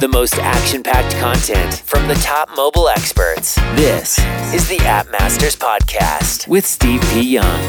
The most action packed content from the top mobile experts. This is the App Masters Podcast with Steve P. Young.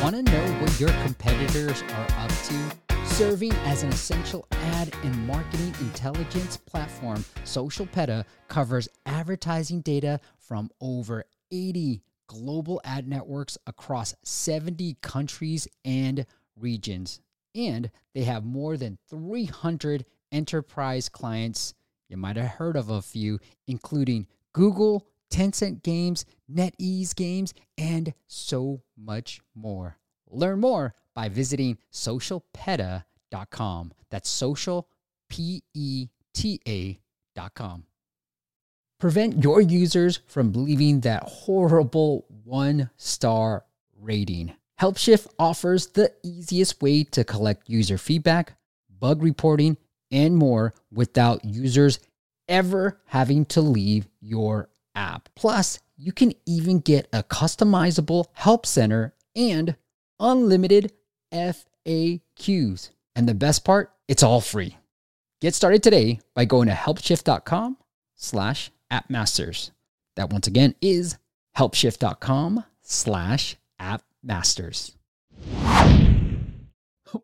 Want to know what your competitors are up to? Serving as an essential ad and marketing intelligence platform, SocialPeta covers advertising data from over 80 global ad networks across 70 countries and regions. And they have more than 300 enterprise clients. You might have heard of a few, including Google, Tencent Games, NetEase Games, and so much more. Learn more by visiting socialpeta.com. That's social, P E T A.com. Prevent your users from leaving that horrible one star rating. HelpShift offers the easiest way to collect user feedback, bug reporting, and more without users ever having to leave your app. Plus, you can even get a customizable help center and unlimited FAQs. And the best part, it's all free. Get started today by going to helpshift.com slash appmasters. That once again is helpshift.com slash appmasters.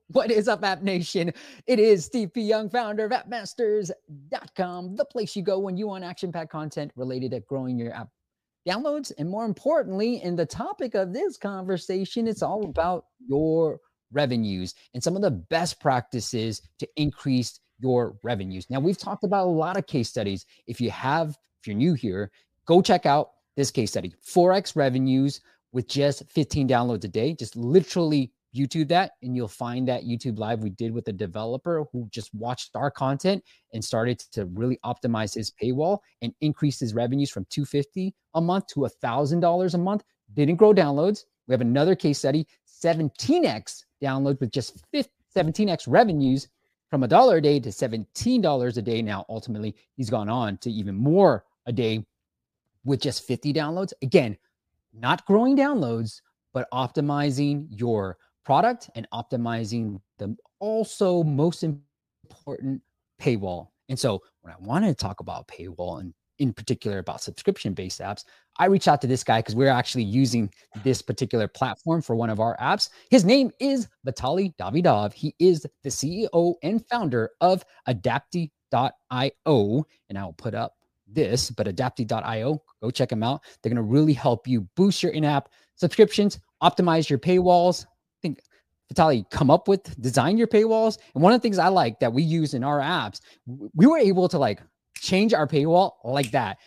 What is up, App Nation? It is Steve P. Young, founder of appmasters.com, the place you go when you want action packed content related to growing your app downloads. And more importantly, in the topic of this conversation, it's all about your revenues and some of the best practices to increase your revenues. Now, we've talked about a lot of case studies. If you have, if you're new here, go check out this case study 4x revenues with just 15 downloads a day. Just literally YouTube that, and you'll find that YouTube live we did with a developer who just watched our content and started to really optimize his paywall and increase his revenues from 250 a month to $1,000 a month. Didn't grow downloads. We have another case study 17x downloads with just 17x revenues from a dollar a day to $17 a day. Now, ultimately, he's gone on to even more a day with just 50 downloads. Again, not growing downloads, but optimizing your product and optimizing the also most important paywall. And so when I wanted to talk about paywall and in particular about subscription based apps, I reached out to this guy because we're actually using this particular platform for one of our apps. His name is Vitaly Davydov. He is the CEO and founder of Adapty.io. And I will put up this, but Adapty.io, go check them out. They're going to really help you boost your in app subscriptions, optimize your paywalls. I think Vitaly come up with, design your paywalls. And one of the things I like that we use in our apps, we were able to like change our paywall like that.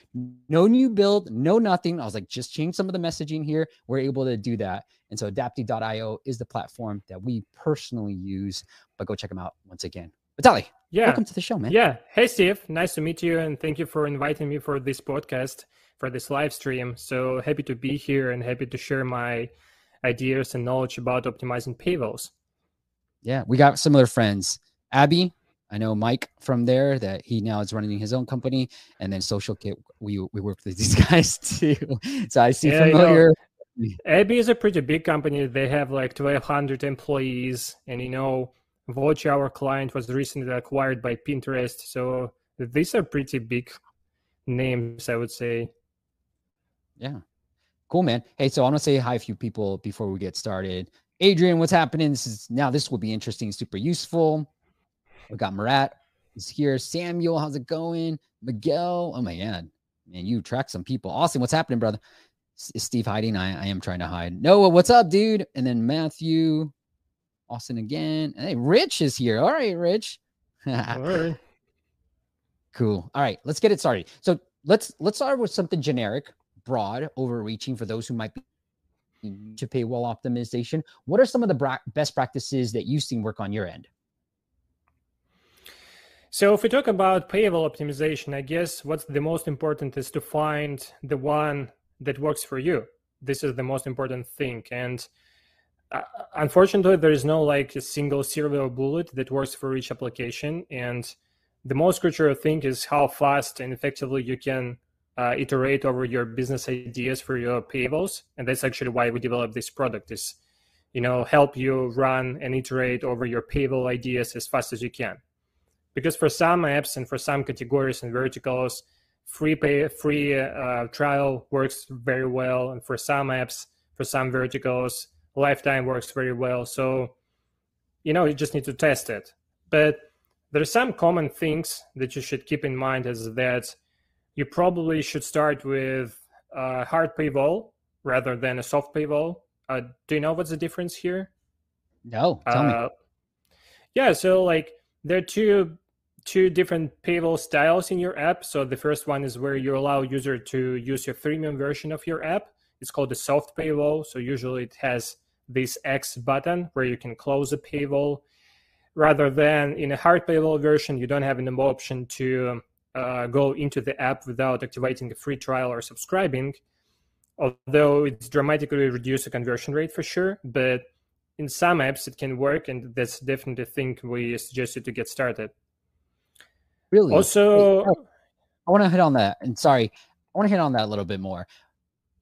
No new build, no nothing. I was like, just change some of the messaging here. We're able to do that. And so Adapty.io is the platform that we personally use, but go check them out once again. Vitaly, yeah. welcome to the show, man. Yeah. Hey, Steve. Nice to meet you. And thank you for inviting me for this podcast, for this live stream. So happy to be here and happy to share my ideas and knowledge about optimizing paywalls. Yeah. We got similar friends. ABBYY, I know Mike from there that he now is running his own company, and then Social Kit. We we work with these guys too, so I see yeah, familiar. You know, ABBYY is a pretty big company. They have like twelve hundred employees, and you know, Vochi our client was recently acquired by Pinterest. So these are pretty big names, I would say. Yeah, cool, man. Hey, so I want to say hi a few people before we get started. Adrian, what's happening? This is now this will be interesting, super useful. We got Marat is here. Samuel, how's it going? Miguel, oh my god, man, you track some people. Austin, what's happening, brother? Is Steve hiding? I, I am trying to hide. Noah, what's up, dude? And then Matthew, Austin again. Hey, Rich is here. All right, Rich. All right. Cool. All right, let's get it started. So let's let's start with something generic, broad, overreaching for those who might be to paywall optimization. What are some of the bra- best practices that you've seen work on your end? So if we talk about paywall optimization, I guess what's the most important is to find the one that works for you. This is the most important thing. And uh, unfortunately, there is no like a single silver bullet that works for each application. And the most crucial thing is how fast and effectively you can uh, iterate over your business ideas for your paywalls And that's actually why we developed this product is, you know, help you run and iterate over your paywall ideas as fast as you can. because for some apps and for some categories and verticals, free pay free uh, trial works very well, and for some apps, for some verticals, lifetime works very well. So, you know, you just need to test it. But there are some common things that you should keep in mind is that you probably should start with a hard paywall rather than a soft paywall. Uh, do you know what's the difference here? No, tell uh, me. Yeah, so like there are two two different paywall styles in your app. So the first one is where you allow user to use your freemium version of your app. It's called the soft paywall. So usually it has this X button where you can close a paywall. Rather than in a hard paywall version, you don't have an option to uh, go into the app without activating a free trial or subscribing. Although it's dramatically reduce the conversion rate for sure, but in some apps it can work, and that's definitely a thing we suggest you to get started. Really? Also, I want to hit on that. And sorry, I want to hit on that a little bit more.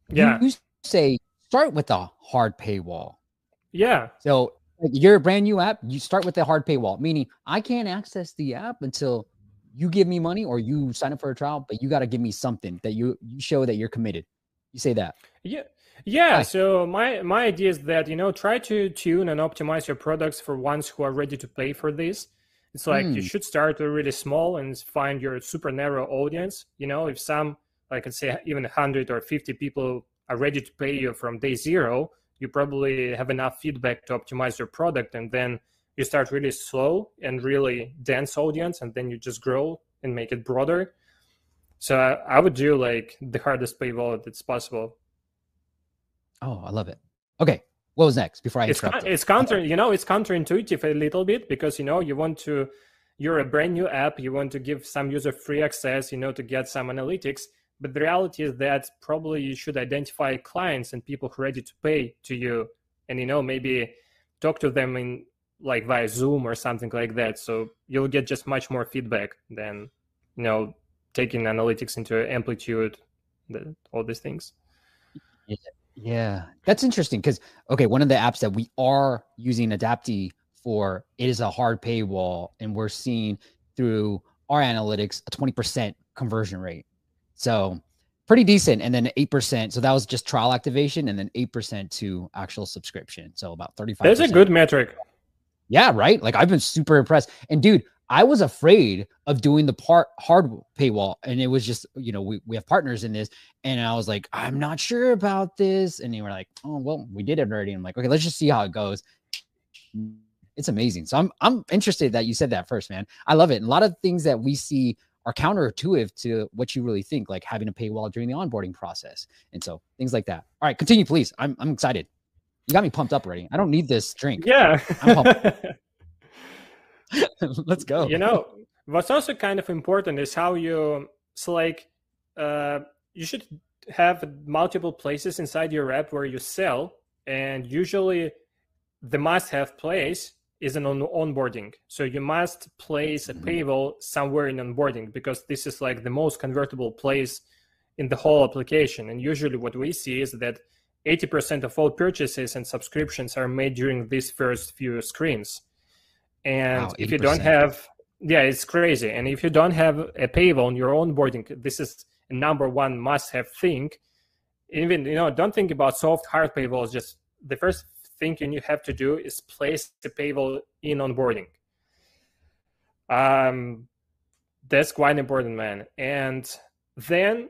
Yeah. You, you say start with a hard paywall. Yeah. So like, you're a brand new app. You start with a hard paywall, meaning I can't access the app until you give me money or you sign up for a trial, but you got to give me something that you you show that you're committed. You say that. Yeah. Yeah, so my my idea is that you know try to tune and optimize your products for ones who are ready to pay for this it's like mm. you hmm. should start really small and find your super narrow audience. You know, if some, like let's say, even 100 or 50 people are ready to pay you from day zero, you probably have enough feedback to optimize your product. And then you start really slow and really dense audience, and then you just grow and make it broader. So I, would do like the hardest paywall that's possible. Oh, I love it. Okay, what was next before I it's, it's counter you know it's counterintuitive a little bit because you know you want to you're a brand new app you want to give some user free access you know to get some analytics but the reality is that probably you should identify clients and people who are ready to pay to you. And you know maybe talk to them in like via zoom or something like that. So you'll get just much more feedback than you know taking analytics into amplitude the, all these things. Yeah. That's interesting because okay, one of the apps that we are using Adapty for it is a hard paywall, and we're seeing through our analytics a twenty percent conversion rate. So pretty decent, and then eight percent. So that was just trial activation, and then eight percent to actual subscription. So about thirty five. That's a good metric. Yeah, right. Like I've been super impressed, and dude, I was afraid of doing the part hard paywall. And it was just, you know, we, we have partners in this. And I was like, I'm not sure about this. And they were like, oh, well, we did it already. I'm like, okay, let's just see how it goes. It's amazing. So I'm I'm interested that you said that first, man. I love it. And a lot of things that we see are counterintuitive to what you really think, like having a paywall during the onboarding process. And so things like that. All right, continue, please. I'm I'm excited. You got me pumped up already. I don't need this drink. Yeah. Let's go. You know, what's also kind of important is how you so like uh, you should have multiple places inside your app where you sell, and usually the must-have place is an on- onboarding. So you must place a mm-hmm. paywall somewhere in onboarding because this is like the most convertible place in the whole application. And usually, what we see is that 80% of all purchases and subscriptions are made during these first few screens. And wow, if you don't have, yeah, it's crazy. And if you don't have a paywall on your onboarding, this is a number one must-have thing. Even you know, don't think about soft hard paywalls. Just the first thing you have to do is place the paywall in onboarding. Um, that's quite important, man. And then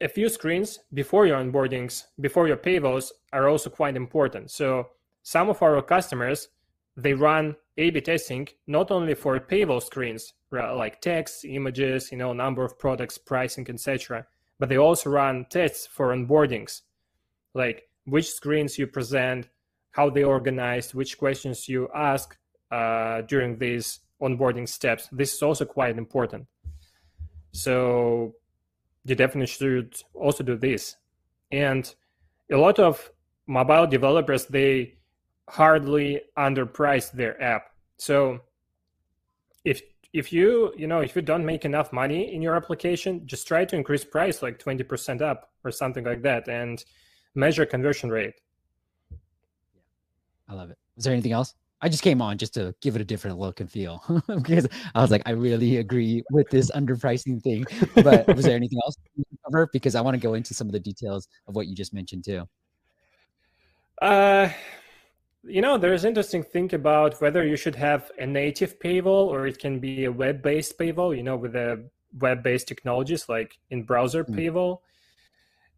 a few screens before your onboardings, before your paywalls, are also quite important. So some of our customers they run A/B testing not only for paywall screens like text, images, you know, number of products, pricing, etc., but they also run tests for onboardings, like which screens you present, how they organized, which questions you ask uh, during these onboarding steps. This is also quite important. So you definitely should also do this. And a lot of mobile developers they hardly underpriced their app. So if if you you know if you don't make enough money in your application, just try to increase price like twenty percent up or something like that, and measure conversion rate. I love it. Is there anything else? I just came on just to give it a different look and feel because I was like, I really agree with this underpricing thing. But was there anything else cover? Because I want to go into some of the details of what you just mentioned too. Uh, you know, there's interesting thing about whether you should have a native paywall or it can be a web-based paywall. You know, with the web-based technologies like in browser mm. paywall,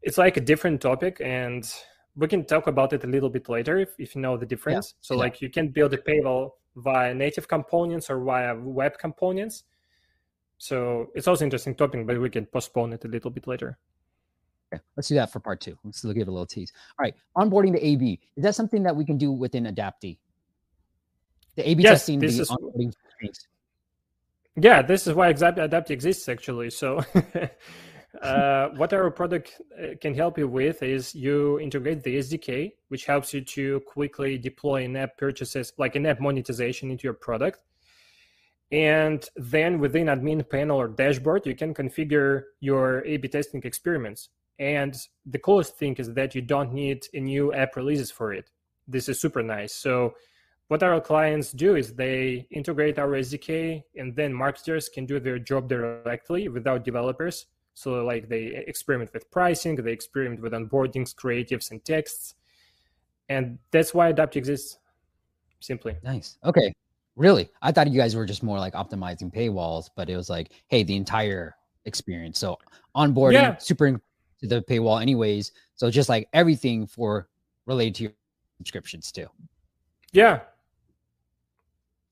it's like a different topic and we can talk about it a little bit later if, if you know the difference. Yeah. So yeah. like you can build a paywall via native components or via web components. So it's also interesting topic, but we can postpone it a little bit later. Okay, let's do that for part two. Let's give it a little tease. All right, onboarding the AB. Is that something that we can do within Adapty? The AB yes, testing, this is, onboarding. Yeah, this is why Adapty exists actually. So uh, what our product uh, can help you with is you integrate the SDK, which helps you to quickly deploy in-app purchases, like in-app monetization into your product. And then within admin panel or dashboard, you can configure your A/B testing experiments. And the coolest thing is that you don't need a new app releases for it. This is super nice. So what our clients do is they integrate our SDK, and then marketers can do their job directly without developers so like they experiment with pricing, they experiment with onboardings, creatives, and texts, and that's why Adapty exists. Simply. Nice. Okay. Really, I thought you guys were just more like optimizing paywalls, but it was like, hey, the entire experience. So onboarding, yeah. super to the paywall, anyways. So just like everything for related to your subscriptions too. Yeah.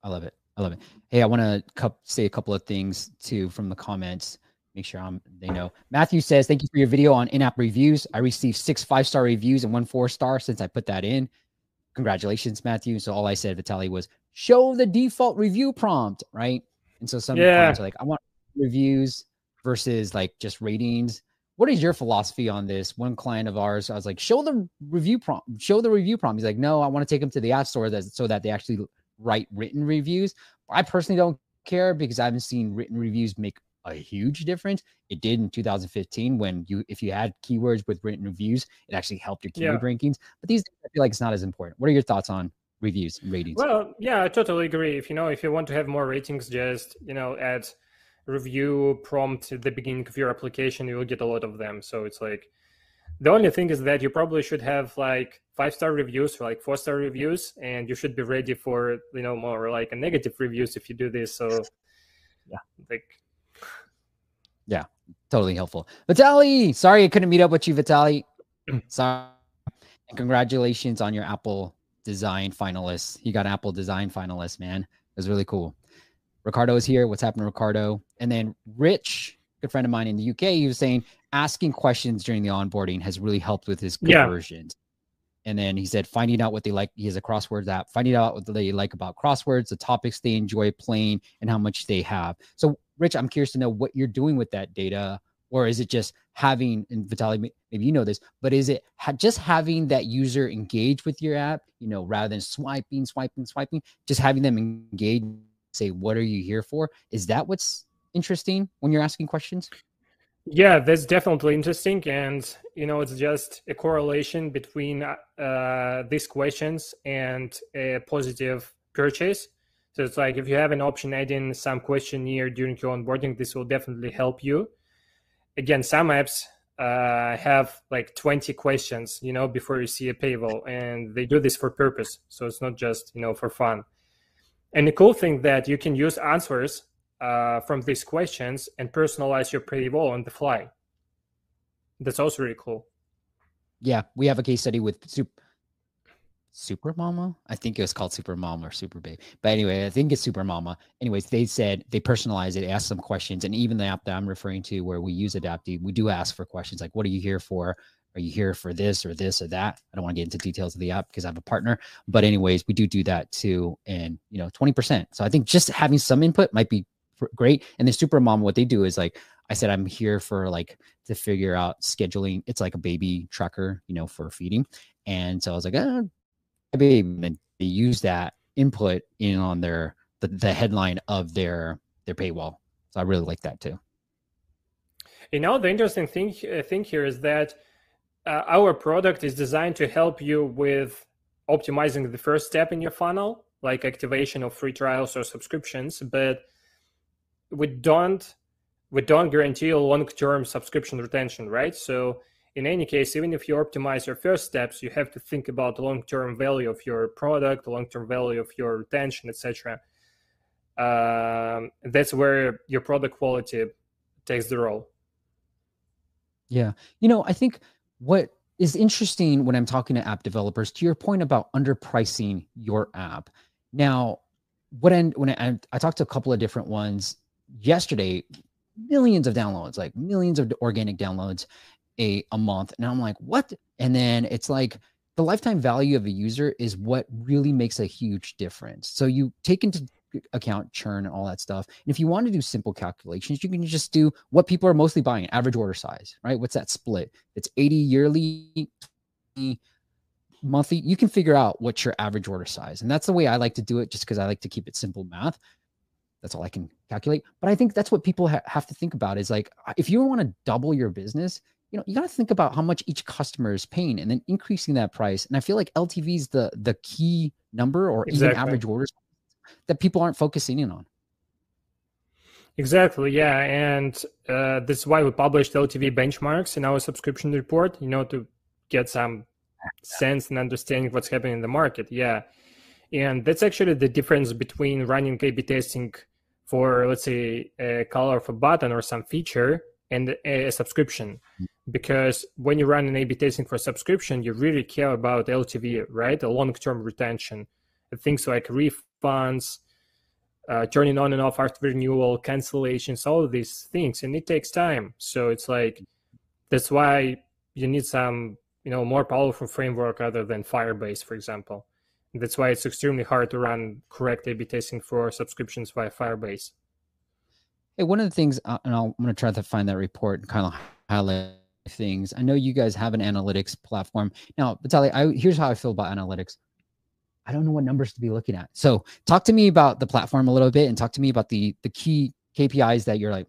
I love it. I love it. Hey, I want to say a couple of things too from the comments make sure I'm they know. Matthew says, Thank you for your video on in-app reviews. I received six five-star reviews and one four-star since I put that in. Congratulations, Matthew. So all I said, Vitaly, was show the default review prompt, right? And so some yeah. are like, I want reviews versus like just ratings. What is your philosophy on this? One client of ours, I was like, show the review prompt, show the review prompt. He's like, no, I want to take them to the app store that, so that they actually write written reviews. I personally don't care because I haven't seen written reviews make a huge difference. It did in 2015 when you if you had keywords with written reviews, it actually helped your keyword yeah. rankings. But these days, I feel like it's not as important. What are your thoughts on reviews and ratings? Well, yeah, I totally agree. If you know, if you want to have more ratings, just you know, add review prompt at the beginning of your application, you will get a lot of them. So it's like the only thing is that you probably should have like five star reviews or like four star reviews, and you should be ready for you know more like a negative reviews if you do this. So yeah, like yeah, totally helpful. Vitaly, sorry I couldn't meet up with you, Vitaly. sorry. And congratulations on your Apple Design finalists. You got Apple Design finalists, man. It was really cool. Ricardo is here. What's happening, Ricardo? And then Rich, good friend of mine in the UK, he was saying asking questions during the onboarding has really helped with his conversions. Yeah. And then he said finding out what they like. He has a crosswords app. Finding out what they like about crosswords, the topics they enjoy playing, and how much they have. So Rich, I'm curious to know what you're doing with that data, or is it just having and Vitaly, maybe you know this, but is it ha- just having that user engage with your app, you know, rather than swiping, swiping, swiping, just having them engage, say, what are you here for? Is that what's interesting when you're asking questions? Yeah, that's definitely interesting, and you know, it's just a correlation between uh, these questions and a positive purchase. So it's like if you have an option adding some questionnaire during your onboarding, this will definitely help you. Again, some apps uh, have like 20 questions, you know, before you see a paywall, and they do this for purpose. So it's not just, you know, for fun. And the cool thing that you can use answers uh, from these questions and personalize your paywall on the fly. That's also really cool. Yeah, we have a case study with Super Super Mama. I think it was called Super Mama or Super Babe. But anyway, I think it's Super Mama. Anyways, they said they personalized it, asked some questions, and even the app that I'm referring to, where we use Adapty, we do ask for questions like, "What are you here for? Are you here for this or this or that?" I don't want to get into details of the app because I have a partner, but anyways, we do do that too, and you know, twenty percent. So I think just having some input might be great. And the Super Mama, what they do is like I said, I'm here for like to figure out scheduling. It's like a baby tracker, you know, for feeding. And so I was like, oh, and they use that input in on their the, the headline of their their paywall. So I really like that too. You know, the interesting thing uh, thing here is that uh, our product is designed to help you with optimizing the first step in your funnel, like activation of free trials or subscriptions, but we don't we don't guarantee a long-term subscription retention, right? So in any case, even if you optimize your first steps, you have to think about the long-term value of your product, long-term value of your retention, etc. Um, that's where your product quality takes the role. Yeah, you know, I think what is interesting when I'm talking to app developers, to your point about underpricing your app. Now, what I, when I, I talked to a couple of different ones yesterday, millions of downloads, like millions of organic downloads a, a month. And I'm like, what? And then it's like the lifetime value of a user is what really makes a huge difference. So you take into account churn and all that stuff. And if you want to do simple calculations, you can just do what people are mostly buying, average order size, right? What's that split? It's 80 yearly, monthly. You can figure out what's your average order size. And that's the way I like to do it just because I like to keep it simple math. That's all I can calculate. But I think that's what people ha- have to think about is like, if you want to double your business, you know, you got to think about how much each customer is paying and then increasing that price. And I feel like LTV is the the key number or exactly. even average orders that people aren't focusing in on. Exactly, yeah, and uh, this is why we published LTV benchmarks in our subscription report. You know, to get some sense and understanding what's happening in the market. Yeah, and that's actually the difference between running A/B testing for, let's say, a color of a button or some feature and a subscription. Because when you run an A/B testing for subscription, you really care about LTV, right? A long-term retention, things like refunds, uh, turning on and off after renewal, cancellations, all of these things, and it takes time. So it's like that's why you need some you know more powerful framework other than Firebase, for example. That's why it's extremely hard to run correct A/B testing for subscriptions via Firebase. Hey, one of the things, uh, and i am going to try to find that report and kind of highlight things. I know you guys have an analytics platform now, Vitaly. I here's how I feel about analytics. I don't know what numbers to be looking at. So talk to me about the platform a little bit and talk to me about the the key KPIs that you're like,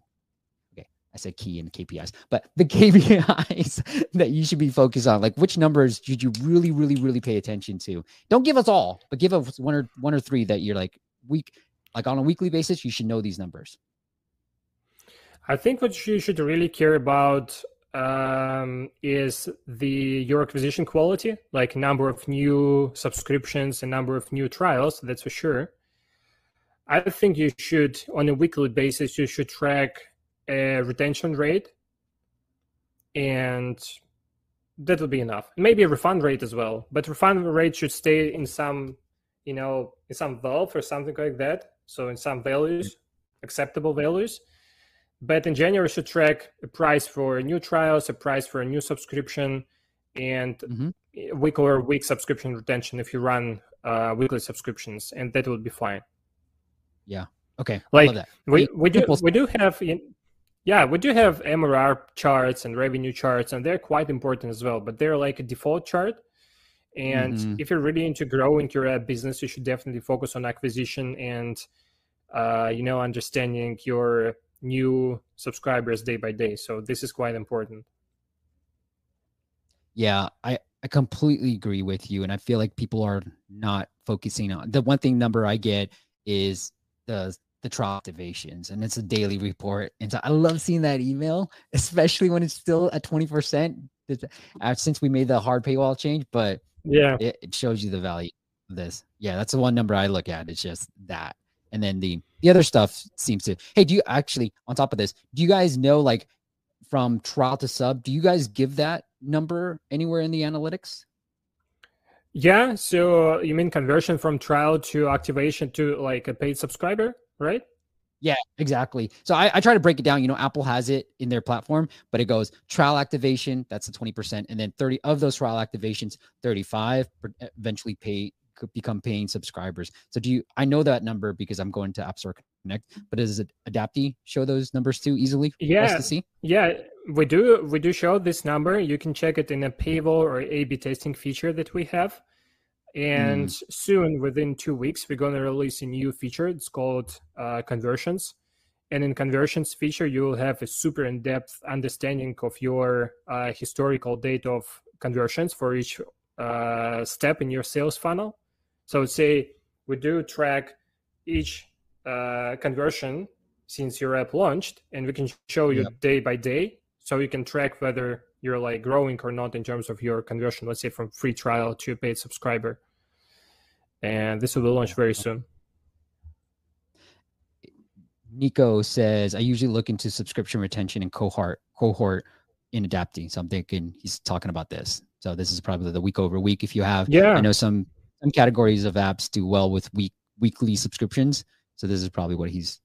okay, I said key and KPIs, but the KPIs that you should be focused on. Like which numbers should you really, really, really pay attention to? Don't give us all, but give us one or one or three that you're like week, like on a weekly basis, you should know these numbers. I think what you should really care about um, is the your acquisition quality, like number of new subscriptions and number of new trials. That's for sure. I think you should, on a weekly basis, you should track a retention rate, and that will be enough. Maybe a refund rate as well, but refund rate should stay in some, you know, in some valve or something like that. So in some values, acceptable values but in January, you should track a price for a new trials, a price for a new subscription, and mm-hmm. week or week subscription retention if you run uh, weekly subscriptions, and that would be fine. Yeah. Okay. Like we, we do we do have yeah we do have MRR charts and revenue charts, and they're quite important as well. But they're like a default chart. And mm-hmm. if you're really into growing your business, you should definitely focus on acquisition and uh, you know understanding your new subscribers day by day. So this is quite important. Yeah, I, I completely agree with you. And I feel like people are not focusing on the one thing number I get is the the trial activations and it's a daily report. And so I love seeing that email, especially when it's still at 20% uh, since we made the hard paywall change. But yeah, it, it shows you the value of this. Yeah, that's the one number I look at. It's just that and then the the other stuff seems to hey do you actually on top of this do you guys know like from trial to sub do you guys give that number anywhere in the analytics yeah so uh, you mean conversion from trial to activation to like a paid subscriber right yeah, exactly. So I, I, try to break it down. You know, Apple has it in their platform, but it goes trial activation, that's the 20%. And then 30 of those trial activations, 35 eventually pay become paying subscribers. So do you? I know that number because I'm going to App Store Connect. But does it Adapty show those numbers too easily? Yeah, to see? yeah, we do. We do show this number. You can check it in a paywall or A/B testing feature that we have. And mm. soon, within two weeks, we're going to release a new feature. It's called uh, conversions. And in conversions feature, you will have a super in-depth understanding of your uh, historical data of conversions for each uh, step in your sales funnel. So say we do track each uh, conversion since your app launched, and we can show you yep. day by day, so you can track whether you're like growing or not in terms of your conversion. Let's say from free trial to a paid subscriber, and this will be launched very soon. Nico says, I usually look into subscription retention and cohort cohort in Adapty. So I'm thinking he's talking about this. So this is probably the week over week. If you have, yeah, I know some some categories of apps do well with week weekly subscriptions. So this is probably what he's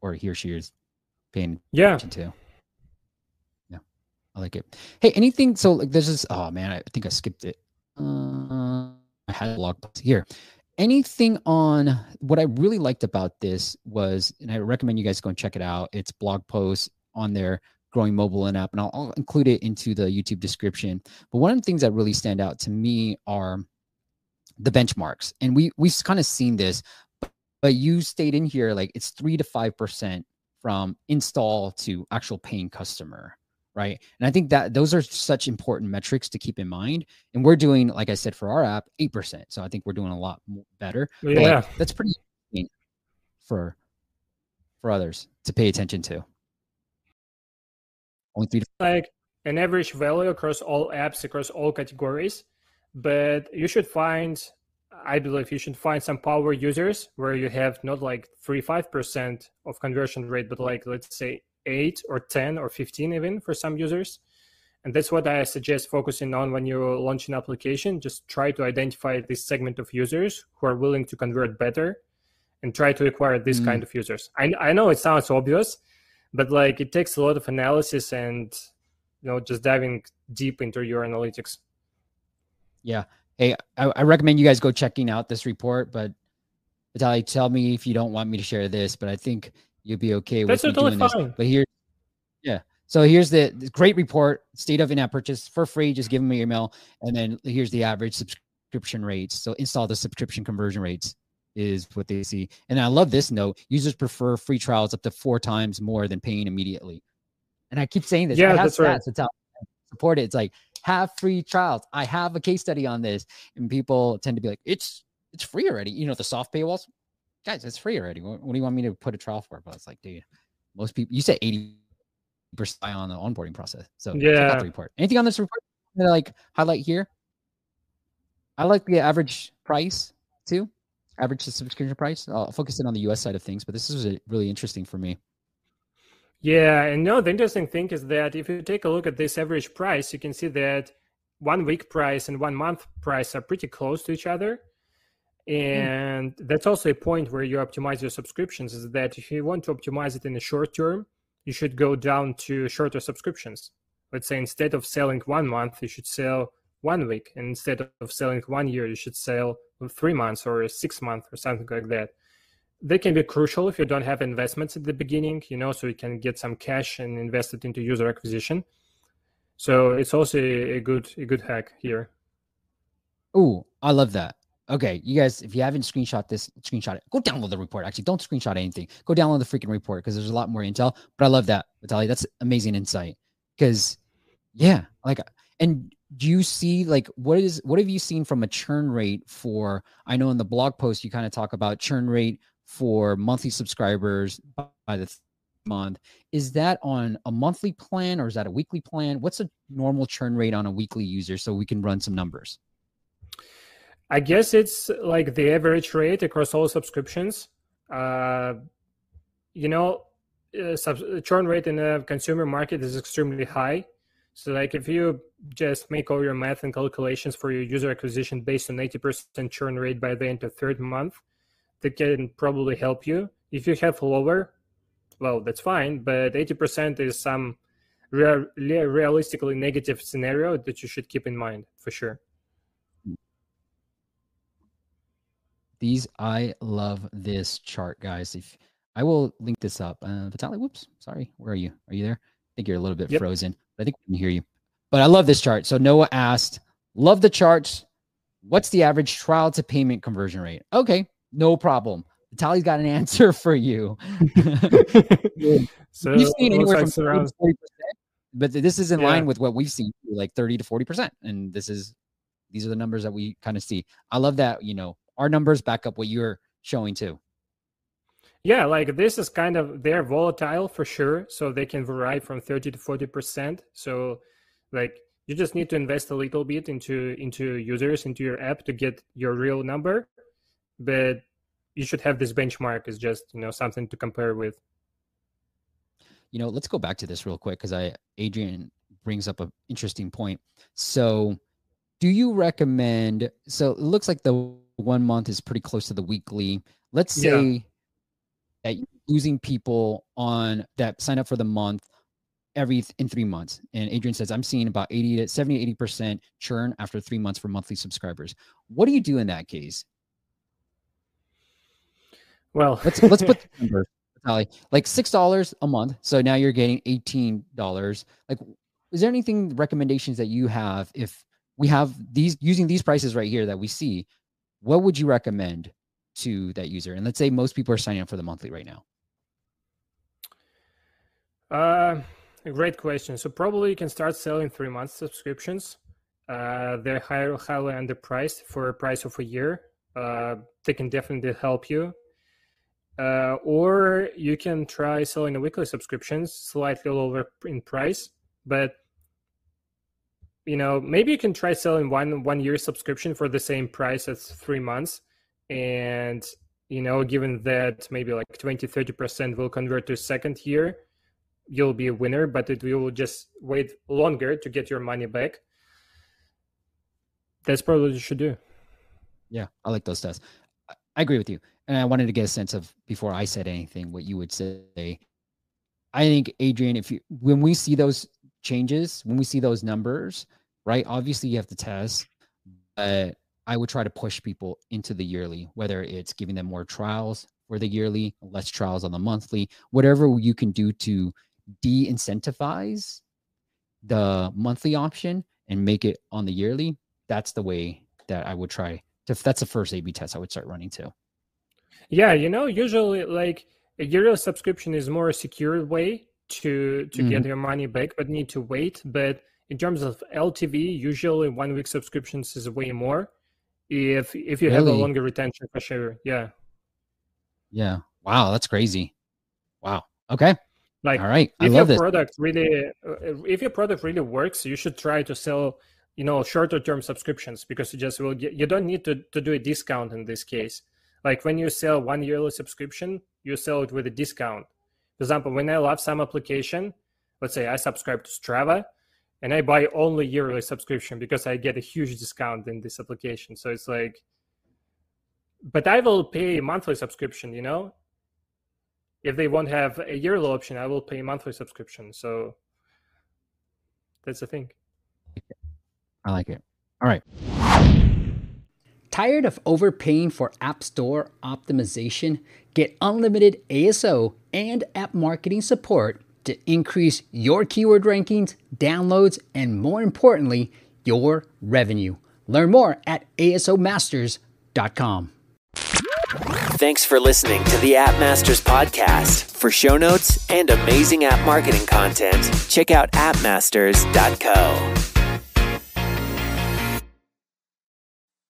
or he or she is paying yeah. attention to. Yeah, I like it. Hey, anything? So like, there's this. Oh man, I think I skipped it. Uh, I had a blog post here. Anything on what I really liked about this was, and I recommend you guys go and check it out. It's blog posts on there growing mobile and app, and I'll, I'll, include it into the YouTube description. But one of the things that really stand out to me are the benchmarks, and we we've kind of seen this, but you stayed in here like it's three to five percent from install to actual paying customer right? And i think that those are such important metrics to keep in mind and we're doing like i said for our app 8% so i think we're doing a lot better yeah. like, that's pretty for for others to pay attention to. Only three like an average value across all apps across all categories but you should find i believe you should find some power users where you have not like 3 5% of conversion rate but like let's say 8 or 10 or 15 even for some users. And that's what i suggest focusing on when you launch an application. Just try to identify this segment of users who are willing to convert better and try to acquire this mm. kind of users. I, I know it sounds obvious but like it takes a lot of analysis and you know just diving deep into your analytics yeah hey i, I recommend you guys go checking out this report but Vitaly, tell me if you don't want me to share this, but I think you'll be okay That's with totally doing fine. this. But here, yeah. So here's the, the great report: state of in-app purchase for free. Just give them your email, and then here's the average subscription rates. So install the subscription conversion rates is what they see. And I love this note: users prefer free trials up to four times more than paying immediately. And I keep saying this. Yeah, that's right. How support it. It's like have free trials. I have a case study on this, and people tend to be like, "It's it's free already." You know, the soft paywalls guys, it's free already. What, what, do you want me to put a trial for? But it's like, dude, most people, you said 80% on the onboarding process. So yeah, the report. Anything on this report that I like highlight here? I like the average price too, average subscription price. I'll focus in on the US side of things, but this is really interesting for me. Yeah, and no, the interesting thing is that if you take a look at this average price, you can see that one week price and one month price are pretty close to each other. Hmm. and mm. that's also a point where you optimize your subscriptions is that if you want to optimize it in the short term you should go down to shorter subscriptions let's say instead of selling one month you should sell one week and instead of selling one year you should sell three months or six months or something like that they can be crucial if you don't have investments at the beginning you know so you can get some cash and invest it into user acquisition so it's also a good a good hack here oh i love that Okay, you guys, if you haven't screenshot this, screenshot it. Go download the report. Actually, don't screenshot anything. Go download the freaking report because there's a lot more intel. But I love that, Vitaly. That's amazing insight. Because, yeah, like, and do you see like what is what have you seen from a churn rate for? I know in the blog post you kind of talk about churn rate for monthly subscribers by the month. Is that on a monthly plan or is that a weekly plan? What's a normal churn rate on a weekly user so we can run some numbers? I guess it's like the average rate across all subscriptions. Uh, you know, uh, sub- churn rate in the consumer market is extremely high. So, like, if you just make all your math and calculations for your user acquisition based on 80% churn rate by the end of third month, that can probably help you. If you have lower, well, that's fine, but 80% is some real, realistically negative scenario that you should keep in mind for sure. These I love this chart, guys. If I will link this up. Uh, Vitaly, whoops, sorry. Where are you? Are you there? I think you're a little bit yep. frozen. But I think we can hear you. But I love this chart. So Noah asked, love the charts. What's the average trial to payment conversion rate? Okay, no problem. Vitaly's got an answer for you. so you've seen anywhere like from around 40%, but this is in yeah. line with what we've seen, like 30 to 40%. And this is these are the numbers that we kind of see. I love that, you know, our numbers back up what you're showing too. Yeah, like this is kind of they're volatile for sure, so they can vary from 30 to 40%. So like you just need to invest a little bit into into users into your app to get your real number, but you should have this benchmark as just, you know, something to compare with. You know, let's go back to this real quick cuz I Adrian brings up an interesting point. So, do you recommend so it looks like the one month is pretty close to the weekly. Let's say yeah. that you're losing people on that sign up for the month every in three months. And Adrian says, I'm seeing about 80 to 70 80% churn after three months for monthly subscribers. What do you do in that case? Well, let's let's put the numbers, like six dollars a month. So now you're getting eighteen dollars. Like, is there anything recommendations that you have if we have these using these prices right here that we see? what would you recommend to that user? And let's say most people are signing up for the monthly right now. Uh, great question. So probably you can start selling three month subscriptions. Uh, they're higher, highly underpriced for a price of a year. Uh, they can definitely help you. Uh, or you can try selling a weekly subscriptions, slightly lower in price, but you know maybe you can try selling one one year subscription for the same price as three months. And you know given that maybe like 20 30% will convert to second year you'll be a winner but it will just wait longer to get your money back. That's probably what you should do. Yeah i like those stats i agree with you and i wanted to get a sense of before i said anything what you would say i think adrian if you when we see those changes, when we see those numbers, right? Obviously, you have to test, but I would try to push people into the yearly, whether it's giving them more trials for the yearly, less trials on the monthly, whatever you can do to de incentivize the monthly option and make it on the yearly. That's the way that I would try to. That's the first A B test I would start running too. Yeah, you know, usually like a yearly subscription is more a secure way to to mm-hmm. get your money back, but need to wait. But in terms of LTV, usually one week subscriptions is way more. If if you really? have a longer retention for sure, yeah. Yeah. Wow, that's crazy. Wow. Okay. Like, all right, I if your this. product really, uh, if your product really works, you should try to sell, you know, shorter term subscriptions because you just will get. You don't need to to do a discount in this case. Like when you sell one yearly subscription, you sell it with a discount for example, when I love some application, let's say I subscribe to Strava and I buy only yearly subscription because I get a huge discount in this application. So it's like, but I will pay monthly subscription, you know? If they won't have a yearly option, I will pay monthly subscription. So that's the thing. I like it. All right. Tired of overpaying for App Store optimization? Get unlimited ASO and app marketing support to increase your keyword rankings, downloads, and more importantly, your revenue. Learn more at asomasters.com. Thanks for listening to the App Masters podcast. For show notes and amazing app marketing content, check out appmasters.co.